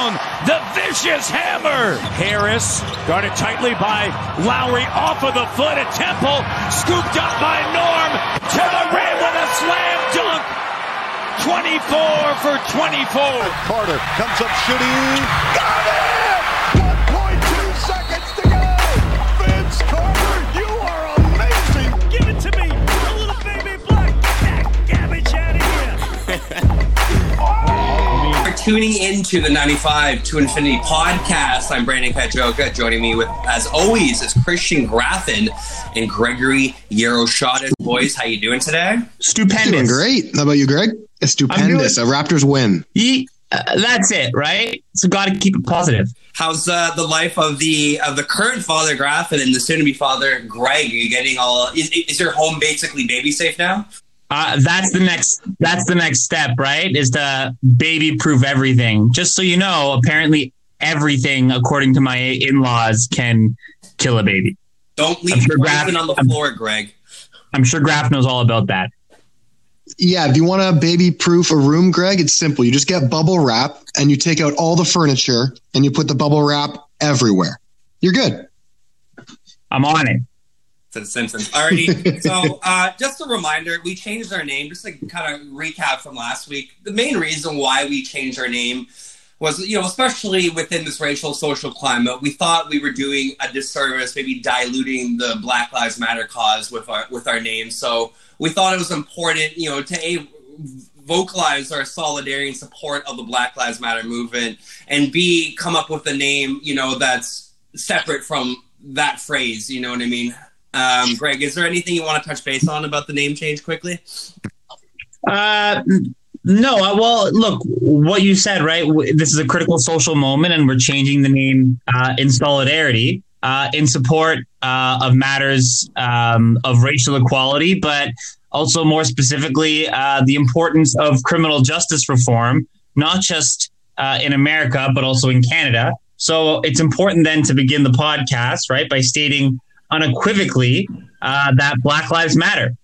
throwdown. The vicious hammer. Harris guarded tightly by Lowry off of the foot at Temple. Scooped up by Norm to the rim with a slam dunk. 24 for 24. Carter comes up shooting. Got it! Tuning into the 95 to Infinity podcast. I'm Brandon Kajoka. Joining me with, as always, is Christian Graffin and Gregory Yeroshadas. Boys, how you doing today? Stupendous. Doing great. How about you, Greg? It's stupendous. A Raptors win. Ye- uh, that's it, right? So got to keep it positive. How's uh, the life of the of the current father Graffin and the soon-to-be father Greg? Are you getting all? Is, is your home basically baby safe now? Uh, that's the next. That's the next step, right? Is to baby proof everything. Just so you know, apparently everything, according to my in-laws, can kill a baby. Don't leave I'm sure Graf- on the I'm- floor, Greg. I'm sure Graf knows all about that. Yeah, if you want to baby proof a room, Greg, it's simple. You just get bubble wrap and you take out all the furniture and you put the bubble wrap everywhere. You're good. I'm on it. To the Simpsons. Alrighty. so, uh, just a reminder, we changed our name. Just to kind of recap from last week. The main reason why we changed our name was, you know, especially within this racial social climate, we thought we were doing a disservice, maybe diluting the Black Lives Matter cause with our with our name. So we thought it was important, you know, to a vocalize our solidarity and support of the Black Lives Matter movement, and b come up with a name, you know, that's separate from that phrase. You know what I mean? Um, Greg, is there anything you want to touch base on about the name change quickly? Uh, no, uh, well, look, what you said, right? This is a critical social moment, and we're changing the name uh, in solidarity, uh, in support uh, of matters um, of racial equality, but also more specifically, uh, the importance of criminal justice reform, not just uh, in America, but also in Canada. So it's important then to begin the podcast, right, by stating unequivocally uh, that Black Lives Matter.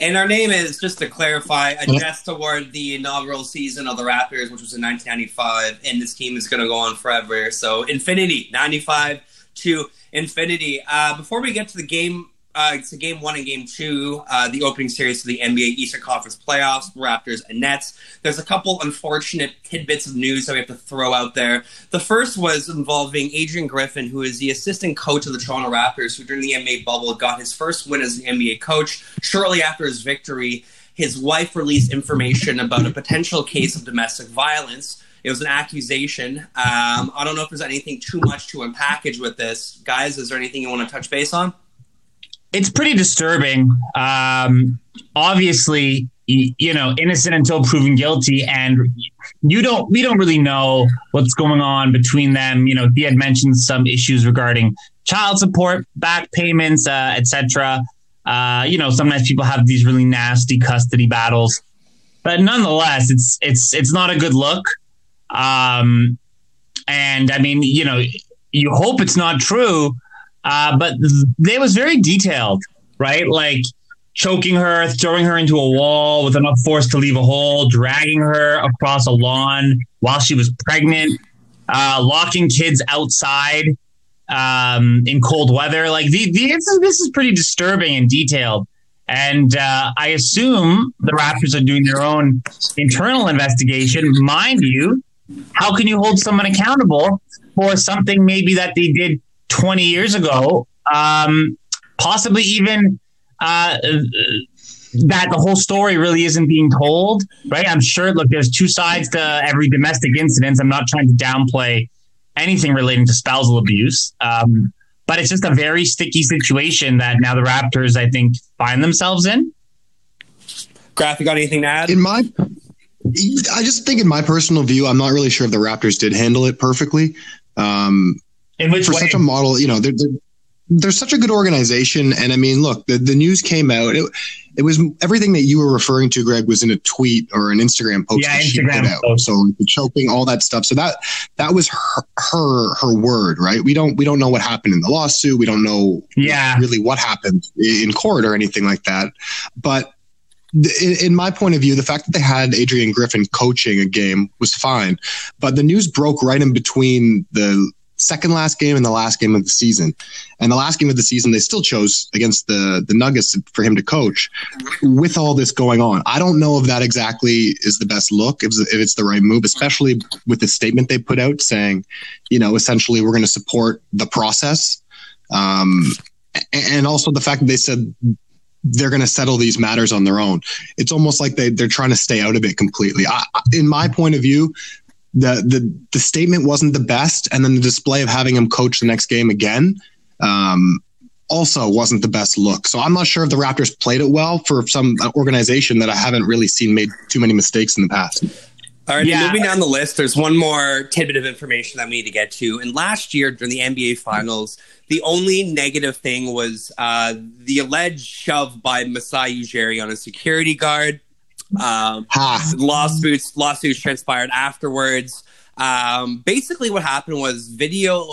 And our name is, just to clarify, a jest toward the inaugural season of the Raptors, which was in 1995, and this team is going to go on forever. So, infinity, 95 to infinity. Uh, before we get to the game, uh, to game one and game two, uh, the opening series to the NBA Eastern Conference playoffs, Raptors and Nets. There's a couple unfortunate tidbits of news that we have to throw out there. The first was involving Adrian Griffin, who is the assistant coach of the Toronto Raptors, who during the NBA bubble got his first win as an NBA coach. Shortly after his victory, his wife released information about a potential case of domestic violence. It was an accusation. Um, I don't know if there's anything too much to unpackage with this. Guys, is there anything you want to touch base on? It's pretty disturbing. Um, obviously, you, know, innocent until proven guilty, and you don't. We don't really know what's going on between them. You know, he had mentioned some issues regarding child support, back payments, uh, etc. Uh, you know, sometimes people have these really nasty custody battles, but nonetheless, it's it's it's not a good look. Um, and I mean, you know, you hope it's not true. Uh, but it was very detailed, right? Like choking her, throwing her into a wall with enough force to leave a hole, dragging her across a lawn while she was pregnant, uh, locking kids outside um, in cold weather. Like the, the this, is, this is pretty disturbing and detailed. And uh, I assume the Raptors are doing their own internal investigation. Mind you, how can you hold someone accountable for something maybe that they did 20 years ago? Um, possibly even uh, that the whole story really isn't being told, right? I'm sure, look, there's two sides to every domestic incident. I'm not trying to downplay anything relating to spousal abuse. Um, but it's just a very sticky situation that now the Raptors, I think, find themselves in. Graf, you got anything to add? In my, I just think, in my personal view, I'm not really sure if the Raptors did handle it perfectly. Um, in which for way? such a model, you know, they're, they're they're such a good organization. And I mean, look, the, the news came out. It, it was everything that you were referring to, Greg, was in a tweet or an Instagram post. Yeah, Instagram out. post. So the choking, all that stuff. So that that was her, her her word, right? We don't we don't know what happened in the lawsuit. We don't know Yeah. really what happened in court or anything like that. But in my point of view, the fact that they had Adrian Griffin coaching a game was fine. But the news broke right in between the second last game and the last game of the season. And the last game of the season, they still chose against the the Nuggets for him to coach. With all this going on, I don't know if that exactly is the best look, if, if it's the right move, especially with the statement they put out saying, you know, essentially we're going to support the process. Um, and also the fact that they said they're going to settle these matters on their own. It's almost like they they're trying to stay out of it completely. I, in my point of view, the the the statement wasn't the best, and then the display of having him coach the next game again um, also wasn't the best look. So I'm not sure if the Raptors played it well for some organization that I haven't really seen made too many mistakes in the past. All right, Yeah. moving down the list, there's one more tidbit of information that we need to get to. And last year during the NBA Finals, the only negative thing was uh, the alleged shove by Masai Ujiri on a security guard. Um, lawsuits lawsuits transpired afterwards. Um, basically, what happened was video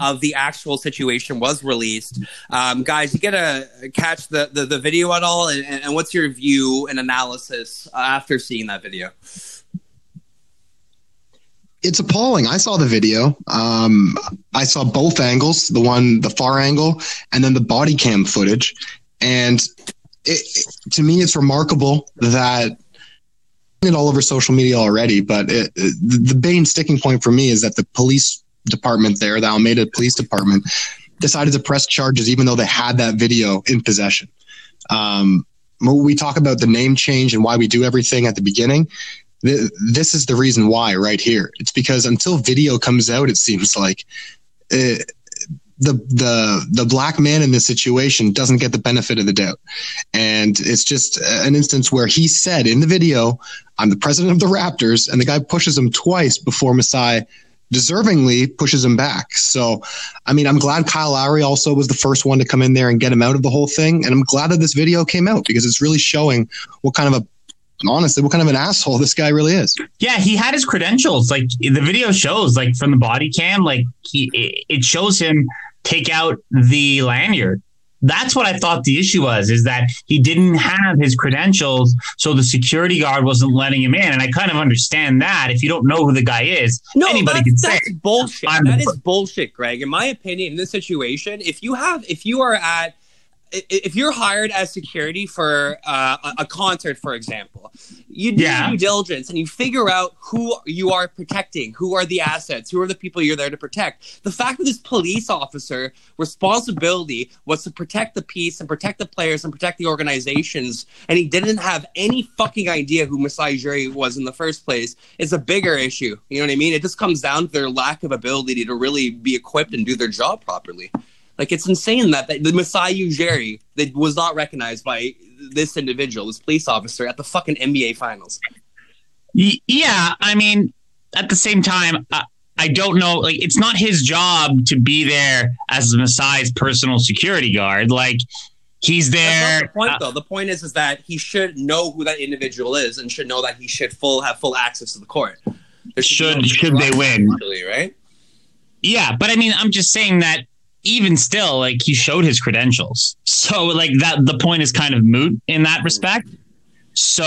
of the actual situation was released. Um, guys, you get to catch the, the the video at all, and, and what's your view and analysis after seeing that video? it's appalling. I saw the video. Um, I saw both angles, the one, the far angle, and then the body cam footage. And it, it- to me, it's remarkable that it all over social media already. But it, it- the, main sticking point for me is that the police department there, the Alameda Police Department, decided to press charges even though they had that video in possession. Um, when we talk about the name change and why we do everything at the beginning. Th- this is the reason why right here. It's because until video comes out, it seems like uh, the the the black man in this situation doesn't get the benefit of the doubt, and it's just an instance where he said in the video, "I'm the president of the Raptors," and the guy pushes him twice before Masai deservingly pushes him back. So, I mean, I'm glad Kyle Lowry also was the first one to come in there and get him out of the whole thing, and I'm glad that this video came out because it's really showing what kind of a honestly what kind of an asshole this guy really is. Yeah, he had his credentials. Like the video shows, like from the body cam, like he it- it shows him take out the lanyard. That's what I thought the issue was, is that he didn't have his credentials, so the security guard wasn't letting him in. And I kind of understand that. If you don't know who the guy is, anybody that's, can say. that's bullshit. That bullshit, Greg. In my opinion, in this situation, if you have, if you are at, if you're hired as security for uh, a, concert, for example, you do Yeah. due diligence and you figure out who you are protecting, who are the assets, who are the people you're there to protect. The fact that this police officer responsibility was to protect the peace and protect the players and protect the organizations, and he didn't have any fucking idea who Masai Ujiri was in the first place, is a bigger issue. You know what I mean? It just comes down to their lack of ability to really be equipped and do their job properly. Like it's insane that, that the Masai Ujiri that was not recognized by this individual, this police officer, at the fucking NBA finals. Yeah, I mean, at the same time, I, I don't know. Like, it's not his job to be there as Masai's personal security guard. Like, he's there. the point, uh, though. The point is, is that he should know who that individual is and should know that he should full have full access to the court. There Should- no should they win? right? Yeah, but I mean, I'm just saying that even still, like he showed his credentials, so like that the point is kind of moot in that respect. So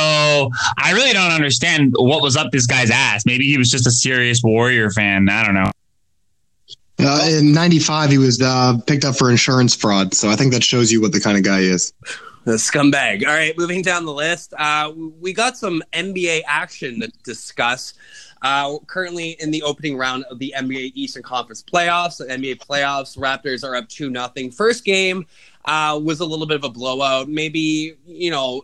I really don't understand what was up this guy's ass. Maybe he was just a serious Warrior fan. I don't know. Uh, in '95, he was uh, picked up for insurance fraud, so I think that shows you what the kind of guy he is. The scumbag. All right, moving down the list. Uh, we got some NBA action to discuss. Uh, currently in the opening round of the NBA Eastern Conference playoffs, the NBA playoffs, Raptors are up 2 nothing. First game uh, was a little bit of a blowout. Maybe, you know,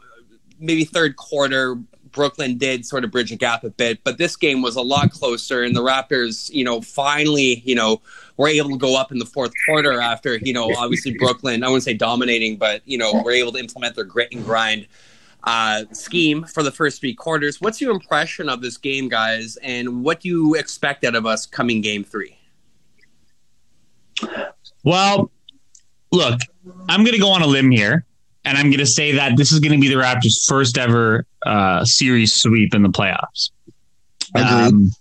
maybe third quarter, Brooklyn did sort of bridge a gap a bit, but this game was a lot closer, and the Raptors, you know, finally, you know, were able to go up in the fourth quarter after, you know, obviously Brooklyn, I wouldn't say dominating, but, you know, were able to implement their grit and grind uh, scheme for the first three quarters. What's your impression of this game, guys, and what do you expect out of us coming game three? Well, look, I'm going to go on a limb here, and I'm going to say that this is going to be the Raptors' first ever uh, series sweep in the playoffs. Um,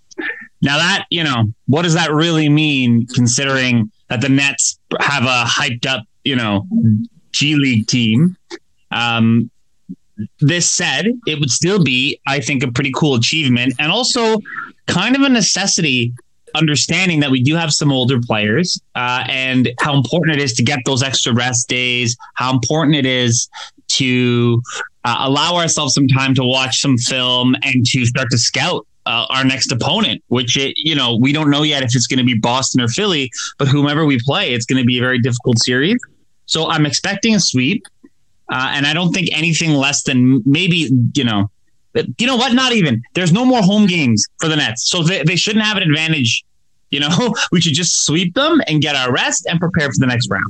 now that you know, what does that really mean? Considering that the Nets have a hyped up, you know, G League team. Um, this said, it would still be, I think, a pretty cool achievement, and also kind of a necessity. Understanding that we do have some older players, uh, and how important it is to get those extra rest days, how important it is to uh, allow ourselves some time to watch some film and to start to scout uh, our next opponent, which it, you know we don't know yet if it's going to be Boston or Philly, but whomever we play, it's going to be a very difficult series. So I'm expecting a sweep, uh, and I don't think anything less than maybe you know, you know what? Not even. There's no more home games for the Nets, so they, they shouldn't have an advantage. You know, we should just sweep them and get our rest and prepare for the next round.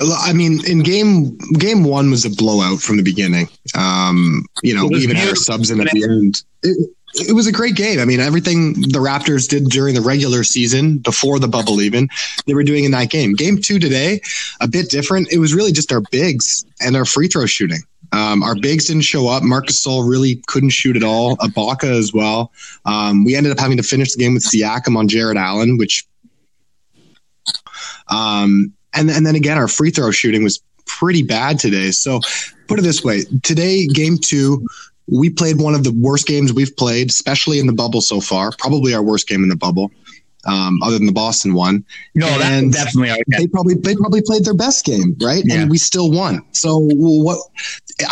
I mean, in game game one was a blowout from the beginning. Um, you know, even our subs in at the end. It, it was a great game. I mean, everything the Raptors did during the regular season, before the bubble, even they were doing in that game. Game two today, a bit different. It was really just our bigs and our free throw shooting. Um, our bigs didn't show up. Marcus Gasol really couldn't shoot at all. Ibaka as well. Um, we ended up having to finish the game with Siakam on Jarrett Allen, which um, and and then again, our free throw shooting was pretty bad today. So put it this way: today, game two, we played one of the worst games we've played, especially in the bubble so far. Probably our worst game in the bubble. Um, other than the Boston one, no, and that's definitely our they probably they probably played their best game, right? Yeah. And we still won. So what?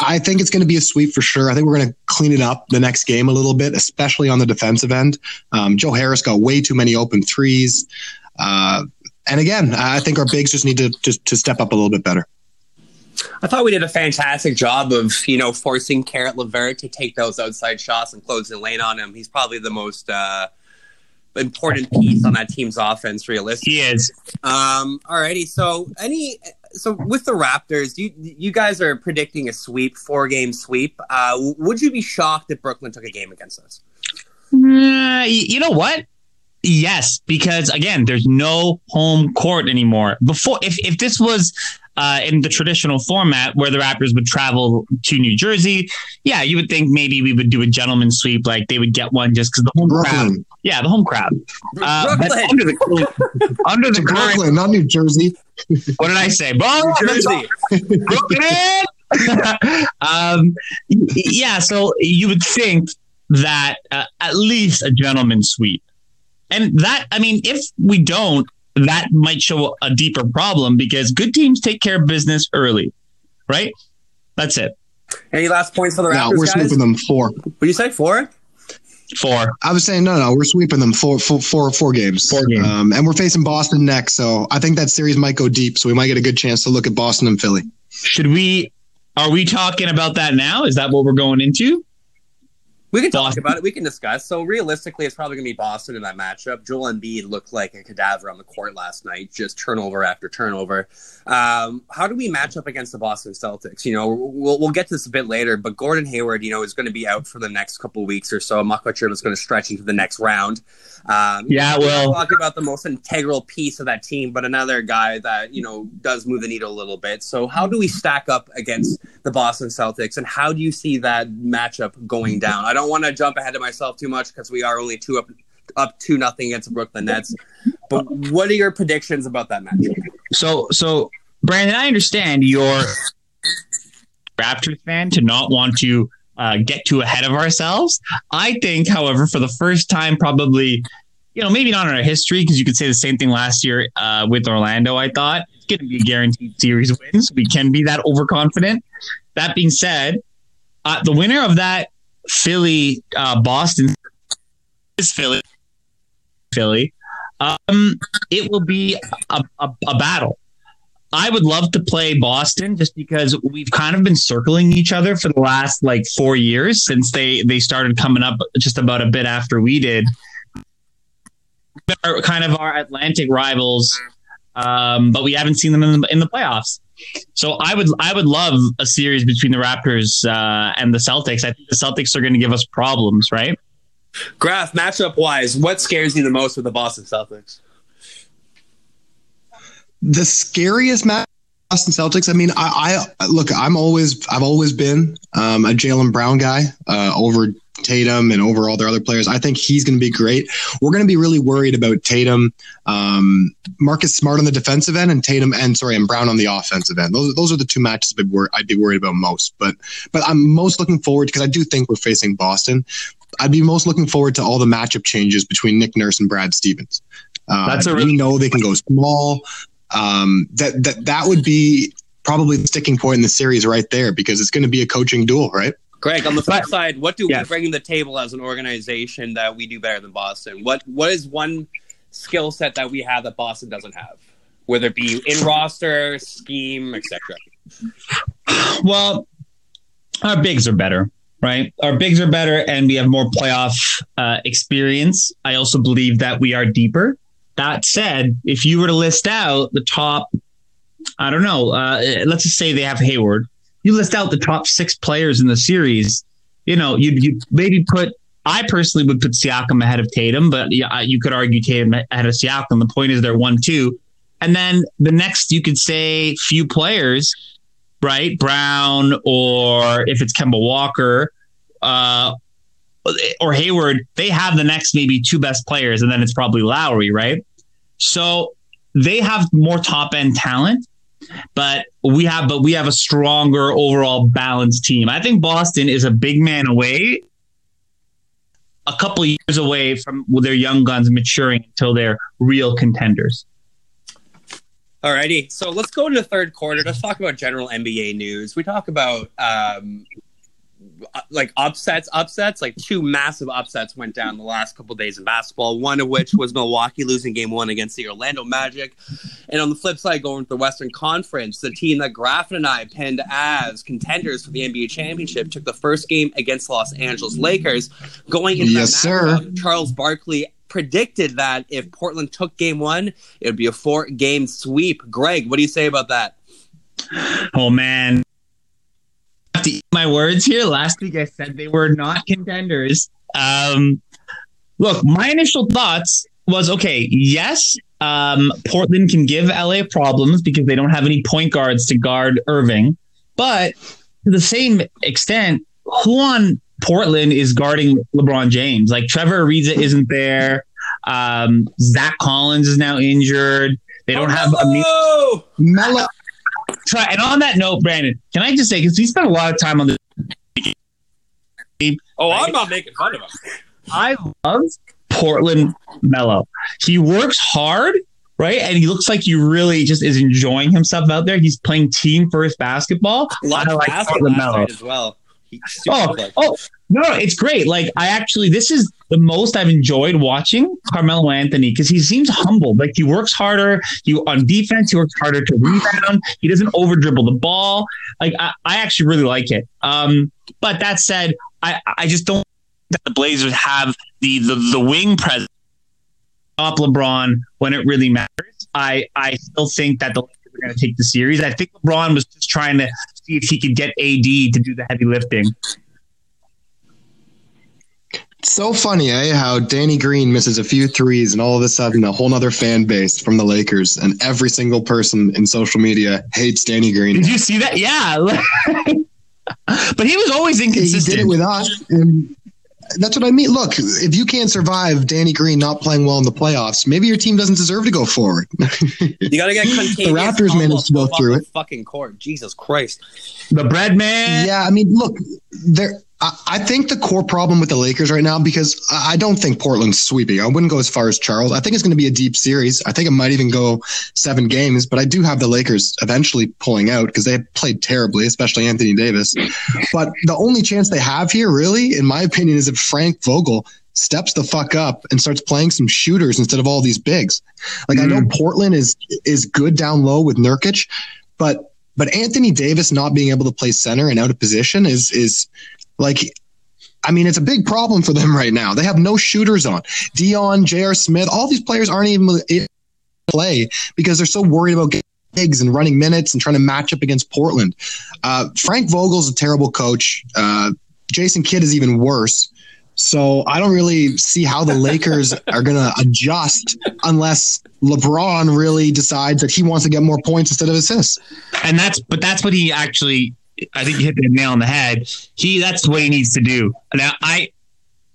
I think it's going to be a sweep for sure. I think we're going to clean it up the next game a little bit, especially on the defensive end. Um, Joe Harris got way too many open threes. Uh, and again, I think our bigs just need to, to, to step up a little bit better. I thought we did a fantastic job of, you know, forcing Caris LeVert to take those outside shots and close the lane on him. He's probably the most uh, important piece on that team's offense, realistically. He is. Um, alrighty. So any so with the Raptors, you you guys are predicting a sweep, four game sweep. Uh, would you be shocked if Brooklyn took a game against us? Uh, you know what? Yes, because again, there's no home court anymore. Before, if if this was uh, in the traditional format where the Raptors would travel to New Jersey, yeah, you would think maybe we would do a gentleman sweep, like they would get one just because the home Brooklyn. crowd. Yeah, the home crowd. Uh, under the under the current, Brooklyn, not New Jersey. What did I say? New Jersey. Brooklyn. um, yeah, so you would think that uh, at least a gentleman sweep and that, I mean, if we don't, that might show a deeper problem because good teams take care of business early, right? That's it. Any last points for the Raptors? No, we're guys? sweeping them four. What do you say? Four? Four. I was saying no, no. We're sweeping them four, four, four, four games. Four games. Um, and we're facing Boston next, so I think that series might go deep. So we might get a good chance to look at Boston and Philly. Should we? Are we talking about that now? Is that what we're going into? We can talk about it. We can discuss. So realistically, it's probably going to be Boston in that matchup. Joel Embiid looked like a cadaver on the court last night, just turnover after turnover. Um, how do we match up against the Boston Celtics? You know, we'll, we'll get to this a bit later, but Gordon Hayward, you know, is going to be out for the next couple weeks or so. I'm not quite sure if it's going to stretch into the next round. Um, yeah, well, talk about the most integral piece of that team, but another guy that you know does move the needle a little bit. So, how do we stack up against the Boston Celtics, and how do you see that matchup going down? I don't want to jump ahead of myself too much because we are only two up up two nothing against the Brooklyn Nets. But what are your predictions about that match? So, so Brandon, I understand your Raptors fan to not want to uh, get too ahead of ourselves. I think, however, for the first time probably you know, maybe not in our history because you could say the same thing last year uh, with Orlando. I thought it's going to be a guaranteed series win, so we can be that overconfident. That being said, uh, the winner of that Philly uh, Boston is Philly. Philly. Um, it will be a, a, a battle. I would love to play Boston just because we've kind of been circling each other for the last like four years since they they started coming up just about a bit after we did. They're kind of our Atlantic rivals, um, but we haven't seen them in the, in the playoffs. So I would I would love a series between the Raptors uh, and the Celtics. I think the Celtics are going to give us problems, right? Graf matchup wise, what scares you the most with the Boston Celtics? The scariest match, Boston Celtics. I mean, I, I look. I'm always, I've always been um, a Jaylen Brown guy uh, over Tatum and over all their other players. I think he's going to be great. We're going to be really worried about Tatum, um, Marcus Smart on the defensive end, and Tatum and sorry, and Brown on the offensive end. Those those are the two matches I'd be, wor- I'd be worried about most. But but I'm most looking forward because I do think we're facing Boston. I'd be most looking forward to all the matchup changes between Nick Nurse and Brad Stevens. Uh, That's a we know they can go small. Um, that that that would be probably the sticking point in the series right there because it's going to be a coaching duel, right? Greg, on the flip side, what do Yes. we bring to the table as an organization that we do better than Boston? What what is one skill set that we have that Boston doesn't have? Whether it be in roster, scheme, etc. Well, our bigs are better, right? Our bigs are better, and we have more playoff uh, experience. I also believe that we are deeper. That said, if you were to list out the top, I don't know, uh, let's just say they have Hayward. You list out the top six players in the series. You know, you you maybe put. I personally would put Siakam ahead of Tatum, but you could argue Tatum ahead of Siakam. The point is they're one two, and then the next you could say few players right? Brown or if it's Kemba Walker uh, or Hayward, they have the next maybe two best players, and then it's probably Lowry, right? So they have more top end talent, but we have but we have a stronger overall balanced team. I think Boston is a big man away, a couple years away from their young guns maturing until they're real contenders. Alrighty, so let's go into the third quarter. Let's talk about general NBA news. We talk about um, Uh, like upsets, upsets. Like two massive upsets went down the last couple days in basketball. One of which was Milwaukee losing Game One against the Orlando Magic, and on the flip side, going to the Western Conference, the team that Graffin and I pinned as contenders for the NBA championship took the first game against Los Angeles Lakers. Going into Yes, that sir. Charles Barkley predicted that if Portland took game one, it would be a four game sweep. Greg, what do you say about that? Oh man. To eat my words here. Last week I said they were not contenders. Um, look, my initial thoughts was okay, yes, um, Portland can give LA problems because they don't have any point guards to guard Irving. But to the same extent, who on Portland is guarding LeBron James? Like Trevor Ariza isn't there. Um, Zach Collins is now injured. They don't have a Oh, Melo. Try. And on that note, Brandon, can I just say because we spent a lot of time on this. oh I'm not making fun of him. I love Portland Melo. He works hard, right? And he looks like he really just is enjoying himself out there. He's playing team first basketball. A lot I of like basket Portland last Melo. as well. Oh, oh, no, no, it's great. Like I actually, this is the most I've enjoyed watching Carmelo Anthony because he seems humble. Like he works harder. He on defense, he works harder to rebound. He doesn't over dribble the ball. Like I, I actually really like it. Um, but that said, I, I just don't that the Blazers have the the, the wing presence stop LeBron when it really matters. I I still think that the Lakers are going to take the series. I think LeBron was just trying to see if he could get AD to do the heavy lifting. So funny, eh? How Danny Green misses a few threes, and all of a sudden, a whole other fan base from the Lakers, and every single person in social media hates Danny Green. Did you see that? Yeah. but he was always He inconsistent. did it with us, and that's what I mean. Look, if you can't survive Danny Green not playing well in the playoffs, maybe your team doesn't deserve to go forward. You got to get The Raptors managed to go through it. Fucking court, Jesus Christ! the bread man. Yeah, I mean, look, there. I, think the core problem with the Lakers right now, because I don't think Portland's sweeping. I wouldn't go as far as Charles. I think it's going to be a deep series. I think it might even go seven games, but I do have the Lakers eventually pulling out because they played terribly, especially Anthony Davis. But the only chance they have here, really, in my opinion, is if Frank Vogel steps the fuck up and starts playing some shooters instead of all these bigs. Like I know mm-hmm. Portland is is good down low with Nurkic, but but Anthony Davis not being able to play center and out of position is is like I mean, it's a big problem for them right now. They have no shooters on. Dion, J.R. Smith, all these players aren't even play because they're so worried about getting gigs and running minutes and trying to match up against Portland. Uh, Frank Vogel's a terrible coach. Uh, Jason Kidd is even worse. So I don't really see how the Lakers are going to adjust unless LeBron really decides that he wants to get more points instead of assists. and that's but that's what he actually I think you hit the nail on the head. He that's what he needs to do. Now I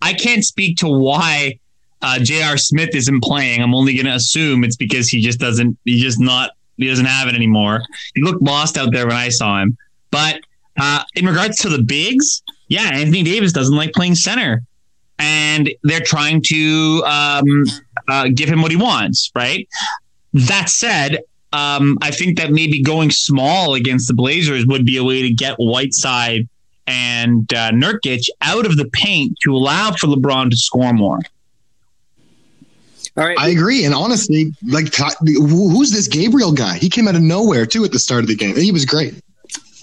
I can't speak to why uh, J.R. Smith isn't playing. I'm only going to assume it's because he just doesn't he just not he doesn't have it anymore. He looked lost out there when I saw him. But uh, in regards to the bigs, yeah, Anthony Davis doesn't like playing center, and they're trying to um, uh, give him what he wants. Right. That said, um, I think that maybe going small against the Blazers would be a way to get Whiteside and uh, Nurkic out of the paint to allow for LeBron to score more. All right. I agree. And honestly, like, who's this Gabriel guy? He came out of nowhere, too, at the start of the game. And he was great.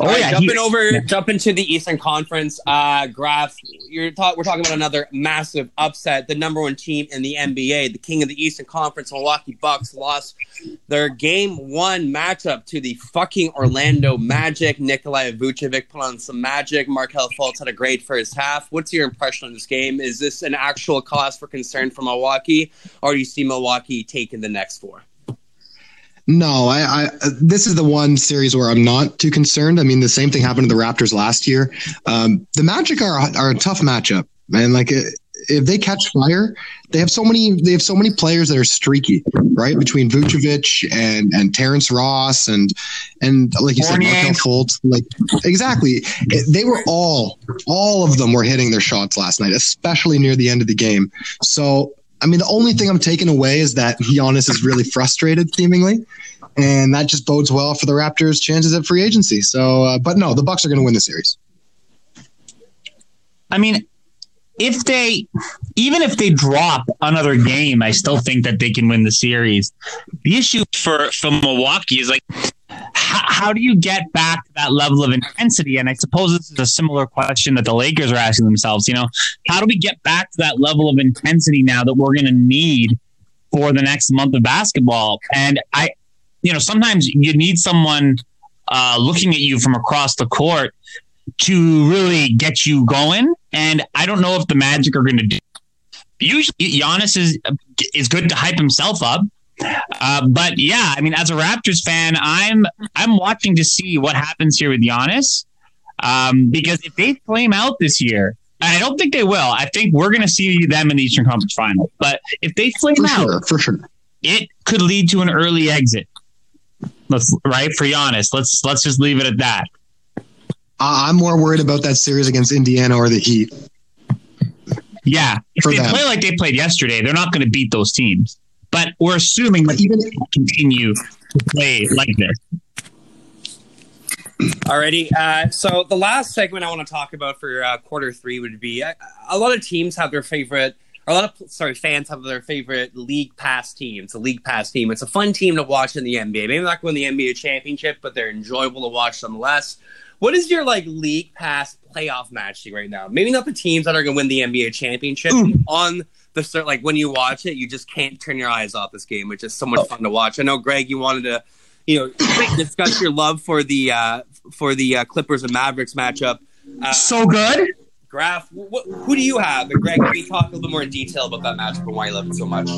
Oh, right, yeah, jumping he- over, jumping to the Eastern Conference. Uh, Graf, you're talk, we're talking about another massive upset. The number one team in the NBA, the king of the Eastern Conference, Milwaukee Bucks, lost their game one matchup to the fucking Orlando Magic. Nikolai Vucevic put on some magic. Markelle Fultz had a great first half. What's your impression on this game? Is this an actual cause for concern for Milwaukee, or do you see Milwaukee taking the next four? No, I, I this is the one series where I'm not too concerned. I mean, the same thing happened to the Raptors last year. Um, the Magic are are a tough matchup, man. Like if they catch fire, they have so many they have so many players that are streaky, right? Between Vucevic and and Terrence Ross and and like you Fournier. said, Markelle Fultz, like exactly. They were all all of them were hitting their shots last night, especially near the end of the game. So. I mean, the only thing I'm taking away is that Giannis is really frustrated, seemingly, and that just bodes well for the Raptors' chances at free agency. So, uh, but no, the Bucks are going to win the series. I mean, if they, even if they drop another game, I still think that they can win the series. The issue for for Milwaukee is like, how, how do you get back to that level of intensity? And I suppose this is a similar question that the Lakers are asking themselves. You know, how do we get back to that level of intensity now that we're going to need for the next month of basketball? And I, you know, sometimes you need someone uh, looking at you from across the court to really get you going. And I don't know if the Magic are going to do. Usually, Giannis is is good to hype himself up. Uh, but yeah, I mean, as a Raptors fan, I'm I'm watching to see what happens here with Giannis, um, because if they flame out this year, and I don't think they will, I think we're going to see them in the Eastern Conference Final. But if they flame For out, sure, for sure. it could lead to an early exit. Let's right for Giannis. Let's let's just leave it at that. I'm more worried about that series against Indiana or the Heat. Yeah, if For they them. play like they played yesterday, they're not going to beat those teams. But we're assuming that Even they continue to play like this. Alrighty. Uh, so the last segment I want to talk about for uh, quarter three would be uh, a lot of teams have their favorite, or a lot of sorry fans have their favorite league pass team. It's a league pass team. It's a fun team to watch in the NBA. Maybe not win the NBA championship, but they're enjoyable to watch nonetheless. What is your like league pass playoff matching right now? Maybe not the teams that are going to win the NBA championship on the start. Like when you watch it, you just can't turn your eyes off this game. which is so much fun to watch. I know, Greg, you wanted to, you know, discuss your love for the uh, for the uh, Clippers and Mavericks matchup. Uh, So good. Graf, wh- who do you have? And Greg, can you talk a little bit more in detail about that matchup and why you love it so much?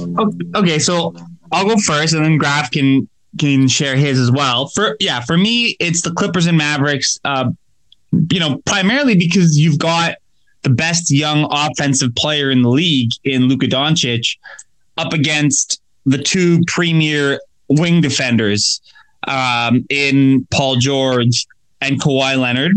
Okay, so I'll go first, and then Graf can can share his as well. For yeah, for me, it's the Clippers and Mavericks. Uh, you know, primarily because you've got the best young offensive player in the league in Luka Doncic up against the two premier wing defenders um, in Paul George and Kawhi Leonard.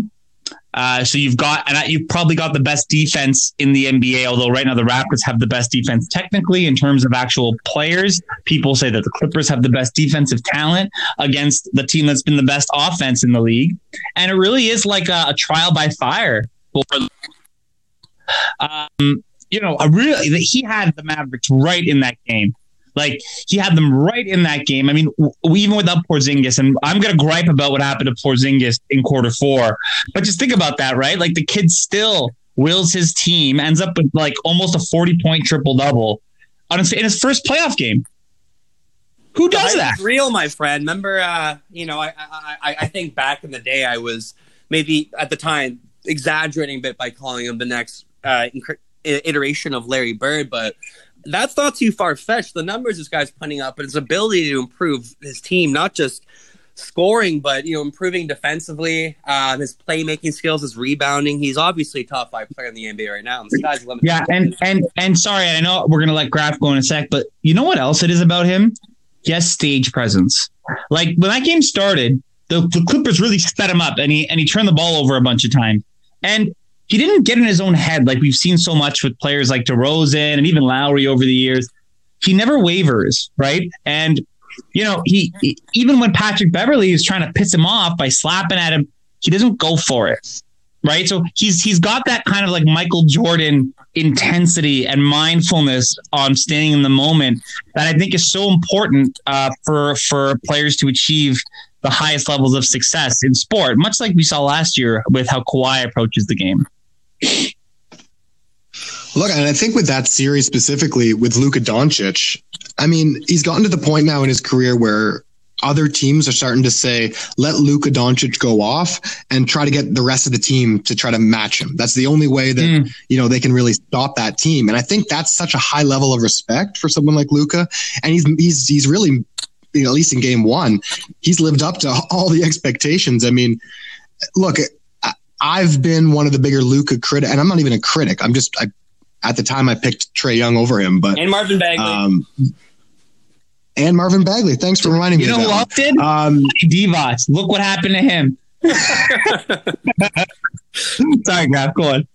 Uh, so you've got, and you've probably got the best defense in the NBA. Although right now the Raptors have the best defense technically in terms of actual players. People say that the Clippers have the best defensive talent against the team that's been the best offense in the league, and it really is like a, a trial by fire. For, um, you know, a really he had the Mavericks right in that game. Like he had them right in that game. I mean, w- even without Porzingis, and I'm going to gripe about what happened to Porzingis in quarter four, but just think about that, right? Like the kid still wills his team, ends up with like almost a 40 point triple double on his, in his first playoff game. Who does that? Real, my friend. Remember, uh, you know, I, I I think back in the day, I was maybe at the time exaggerating a bit by calling him the next uh, iteration of Larry Bird, but that's not too far fetched. The numbers this guy's putting up, but his ability to improve his team, not just scoring, but you know, improving defensively, uh, his playmaking skills, his rebounding. He's obviously top five player in the NBA right now. And. Yeah, and and and sorry, I know we're gonna let Graf go in a sec, but you know what else it is about him? Yes, stage presence. Like when that game started, the, the Clippers really set him up, and he and he turned the ball over a bunch of times. And he didn't get in his own head like we've seen so much with players like DeRozan and even Lowry over the years. He never wavers, right? And you know, he, he even when Patrick Beverley is trying to piss him off by slapping at him, he doesn't go for it. Right. So he's he's got that kind of like Michael Jordan intensity and mindfulness on staying in the moment that I think is so important uh, for for players to achieve the highest levels of success in sport, much like we saw last year with how Kawhi approaches the game. Look, and I think with that series specifically with Luka Doncic, I mean, he's gotten to the point now in his career where other teams are starting to say, let Luka Doncic go off and try to get the rest of the team to try to match him. That's the only way that, mm. you know, they can really stop that team. And I think that's such a high level of respect for someone like Luka. And he's, he's, he's really, you know, at least in game one, he's lived up to all the expectations. I mean, look, I've been one of the bigger Luka critic, and I'm not even a critic. I'm just I at the time I picked Trae Young over him, but and Marvin Bagley. Um, and Marvin Bagley. Thanks for reminding you me. You know who else did? Um, Divac. Look what happened to him. Sorry, Graf. Go on.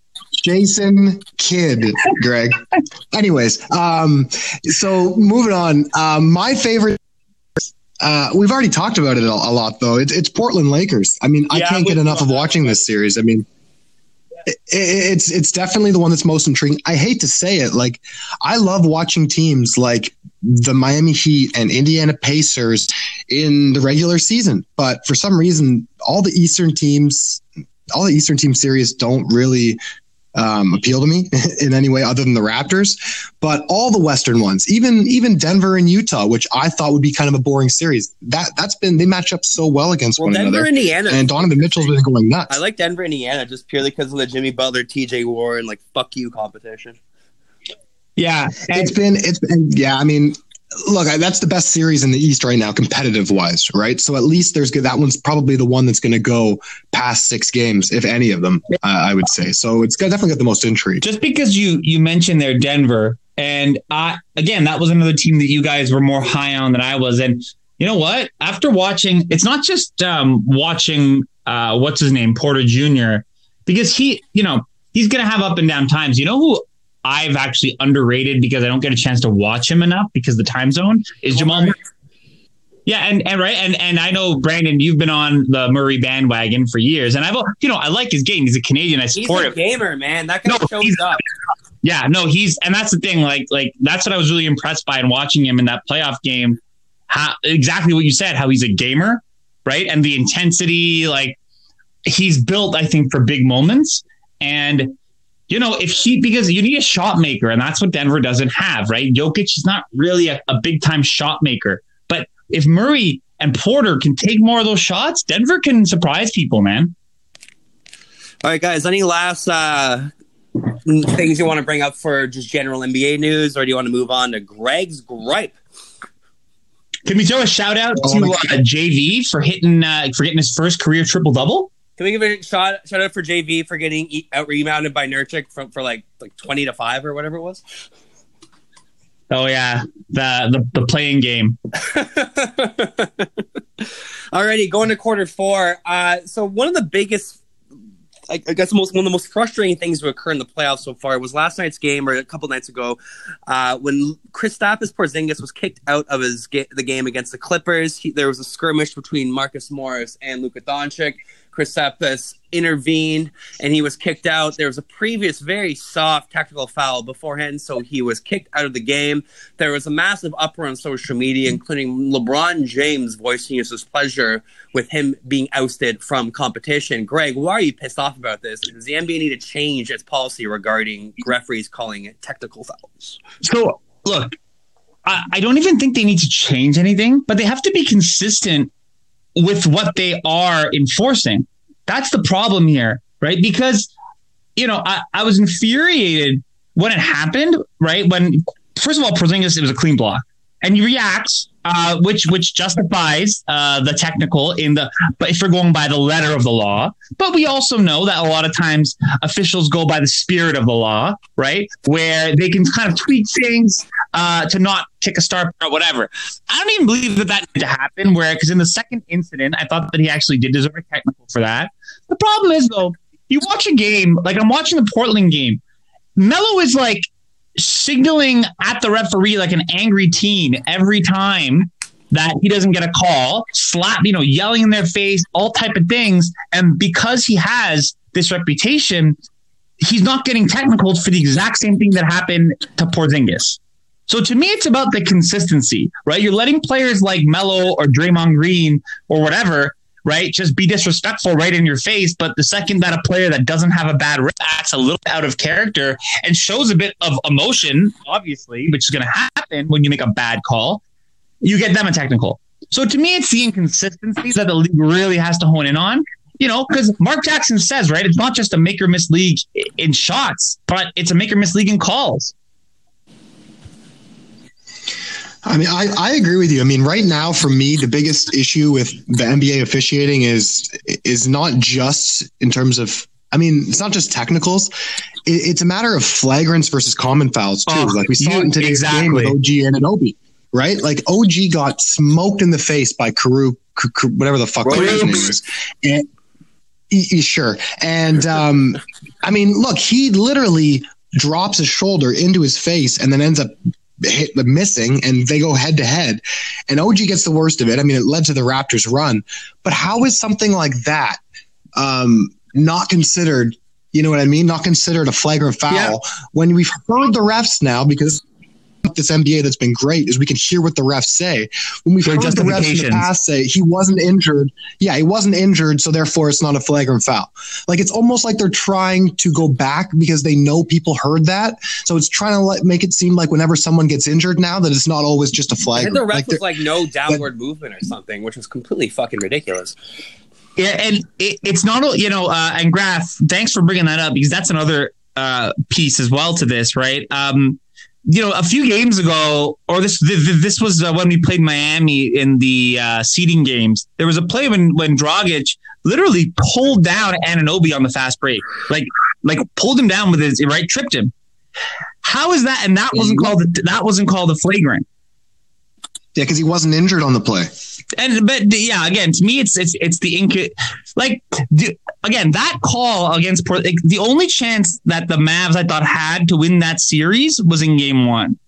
Jason Kidd, Greg. Anyways, um, so moving on. Um, my favorite. Uh, we've already talked about it a, a lot, though. It's, it's Portland Lakers. I mean, yeah, I can't get enough of watching this series. I mean, it's it's definitely the one that's most intriguing. I hate to say it, like I love watching teams like the Miami Heat and Indiana Pacers in the regular season, but for some reason, all the Eastern teams, all the Eastern team series don't really um, appeal to me in any way other than the Raptors. But all the Western ones, even even Denver and Utah, which I thought would be kind of a boring series, that that's been they match up so well against well, one Denver, another. Indiana, and Donovan Mitchell's been going nuts. I like Denver, Indiana, just purely because of the Jimmy Butler, T.J. Warren, like fuck you competition. Yeah, it's been it's been yeah. I mean, look, that's the best series in the East right now, competitive wise, right? So at least there's good. That one's probably the one that's going to go past six games, if any of them. Uh, I would say so. It's got, definitely got the most intrigue. Just because you you mentioned there Denver, and I again that was another team that you guys were more high on than I was, and you know what? After watching, it's not just um, watching uh, what's his name Porter Jr. because he, you know, he's going to have up and down times. You know who I've actually underrated because I don't get a chance to watch him enough because the time zone is oh, Jamal Murray. Yeah, and, and right, and and I know Brandon, you've been on the Murray bandwagon for years, and I've you know I like his game. He's a Canadian. I support he's a gamer, man. That guy no, shows up. Yeah, no, he's and that's the thing. Like like that's what I was really impressed by in watching him in that playoff game. How exactly what you said? How he's a gamer, right? And the intensity, like he's built, I think, for big moments. And you know, if he because you need a shot maker, and that's what Denver doesn't have, right? Jokic is not really a, a big time shot maker, but if Murray and Porter can take more of those shots, Denver can surprise people, man. All right, guys. Any last uh, things you want to bring up for just general NBA news, or do you want to move on to Greg's gripe? Can we throw a shout out to uh, JV for hitting uh, for getting his first career triple double? Can we give a shout shout out for JV for getting out rebounded by Nurkic from for like like twenty to five or whatever it was? Oh yeah, the the, the playing game. Alrighty, going to quarter four. Uh, so one of the biggest I guess most one of the most frustrating things to occur in the playoffs so far was last night's game or a couple nights ago uh, when Kristaps Porzingis was kicked out of his ga- the game against the Clippers. He, there was a skirmish between Marcus Morris and Luka Doncic. Kristaps intervened and he was kicked out. There was a previous very soft technical foul beforehand, so he was kicked out of the game. There was a massive uproar on social media, including LeBron James voicing his displeasure with him being ousted from competition. Greg, why are you pissed off about this? Does the NBA need to change its policy regarding referees calling it technical fouls? So, look, I, I don't even think they need to change anything, but they have to be consistent with what they are enforcing. That's the problem here, right? Because, you know, I, I was infuriated when it happened, right? When, first of all, Porzingis, it was a clean block. And he reacts, uh, which which justifies uh, the technical in the, but if we're going by the letter of the law. But we also know that a lot of times officials go by the spirit of the law, right? Where they can kind of tweak things uh, to not kick a star or whatever. I don't even believe that that needed to happen. Where because in the second incident, I thought that he actually did deserve a technical for that. The problem is though, you watch a game like I'm watching the Portland game. Melo is like signaling at the referee like an angry teen every time that he doesn't get a call, slap, you know, yelling in their face, all type of things. And because he has this reputation, he's not getting technicals for the exact same thing that happened to Porzingis. So to me, it's about the consistency, right? You're letting players like Melo or Draymond Green or whatever, right, just be disrespectful right in your face. But the second that a player that doesn't have a bad rip acts a little out of character and shows a bit of emotion, obviously, which is going to happen when you make a bad call, you get them a technical. So to me, it's the inconsistencies that the league really has to hone in on. You know, because Mark Jackson says, right, it's not just a make or miss league in shots, but it's a make or miss league in calls. I mean, I, I agree with you. I mean, right now, for me, the biggest issue with the NBA officiating is is not just in terms of. I mean, it's not just technicals. It, it's a matter of flagrants versus common fouls too. Oh, like we saw you- it in today's exactly. game with OG Anunoby, right? Like OG got smoked in the face by Karu, whatever the fuck that guy's name is. And, he- sure. And um, I mean, look, he literally drops his shoulder into his face and then ends up hit the missing and they go head to head and OG gets the worst of it. I mean, it led to the Raptors run, but how is something like that um, not considered, you know what I mean? Not considered a flagrant foul Yeah. when we've heard the refs now because this NBA that's been great is we can hear what the refs say. When we've Their heard the refs in the past say he wasn't injured, yeah, he wasn't injured, so therefore it's not a flagrant foul. Like it's almost like they're trying to go back because they know people heard that. So it's trying to let, make it seem like whenever someone gets injured now that it's not always just a think flagrant. the ref Like was like no downward movement or something, which was completely fucking ridiculous. Yeah, and it, it's not, you know, uh, and Graf, thanks for bringing that up because that's another uh, piece as well to this, right? Um, you know, a few games ago, or this th- th- this was uh, when we played Miami in the uh, seeding games. There was a play when when Dragic literally pulled down Anunoby on the fast break, like like pulled him down with his right, tripped him. How is that? And that wasn't called that wasn't called a flagrant. yeah, because he wasn't injured on the play. And but yeah, again, to me, it's it's it's the ink. Like again, that call against Port, like, the only chance that the Mavs I thought had to win that series was in Game One.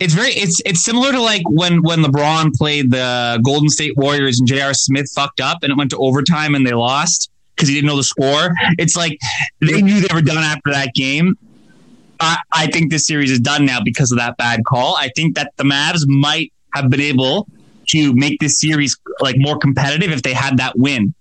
It's very it's it's similar to like when when LeBron played the Golden State Warriors and J.R. Smith fucked up and it went to overtime and they lost because he didn't know the score. It's like they knew they were done after that game. I, I think this series is done now because of that bad call. I think that the Mavs might have been able to make this series like more competitive if they had that win.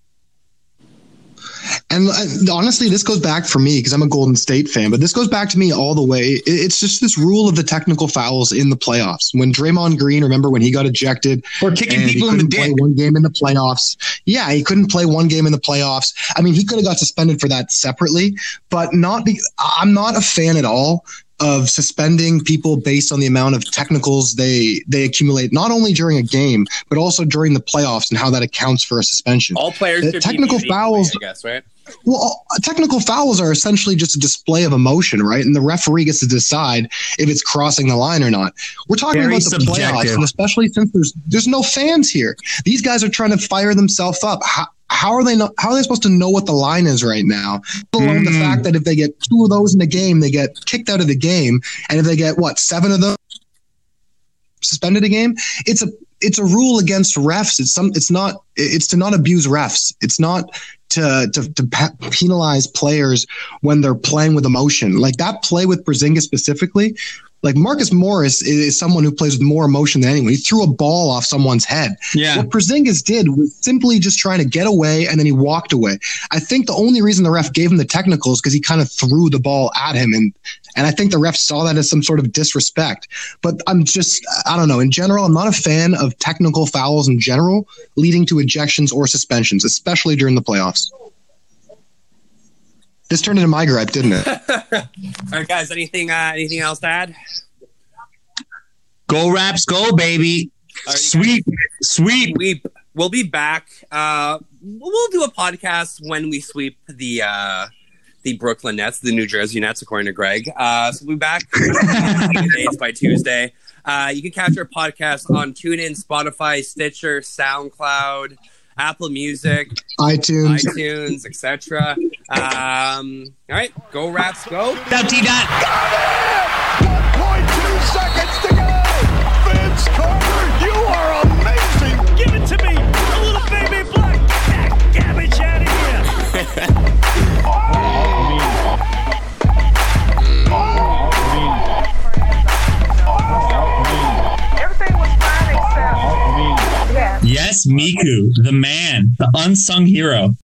And uh, honestly, this goes back for me because I'm a Golden State fan, but this goes back to me all the way. It's just this rule of the technical fouls in the playoffs. When Draymond Green, remember when he got ejected Or kicking people in the dick. one game in the playoffs. Yeah, he couldn't play one game in the playoffs. I mean, he could have got suspended for that separately, but not. Be- I'm not a fan at all of suspending people based on the amount of technicals they they accumulate, not only during a game but also during the playoffs and how that accounts for a suspension. All players The technical be equally, fouls- I guess, right? Well, uh, technical fouls are essentially just a display of emotion, right? And the referee gets to decide if it's crossing the line or not. We're talking Very about the playoffs, and especially since there's there's no fans here. These guys are trying to fire themselves up. How, how are they not, how are they supposed to know what the line is right now? Alone the fact that if they get two of those in the game, they get kicked out of the game, and if they get what seven of those suspended a game, it's a it's a rule against refs. It's some. It's not. It's to not abuse refs. It's not to to, to pe- penalize players when they're playing with emotion. Like that play with Porzingis specifically. Like Marcus Morris is, someone who plays with more emotion than anyone. He threw a ball off someone's head. Yeah. What Porzingis did was simply just trying to get away, and then he walked away. I think the only reason the ref gave him the technical is because he kind of threw the ball at him, and and I think the ref saw that as some sort of disrespect. But I'm just, I don't know. In general, I'm not a fan of technical fouls in general leading to ejections or suspensions, especially during the playoffs. This turned into my gripe, didn't it? All right, guys. Anything? Uh, anything else to add? Go Raps, go baby. Sweep, sweep. Sweep. We'll be back. Uh, we'll do a podcast when we sweep the uh, the Brooklyn Nets, the New Jersey Nets, according to Greg. Uh, so we'll be back days by Tuesday. Uh, you can catch our podcast on TuneIn, Spotify, Stitcher, SoundCloud, Apple Music, iTunes, iTunes, etc. Um, all right, go Raps, go. Dot T dot. 1.2 seconds to go. Vince Carter, Yes, Miku, the man, the unsung hero.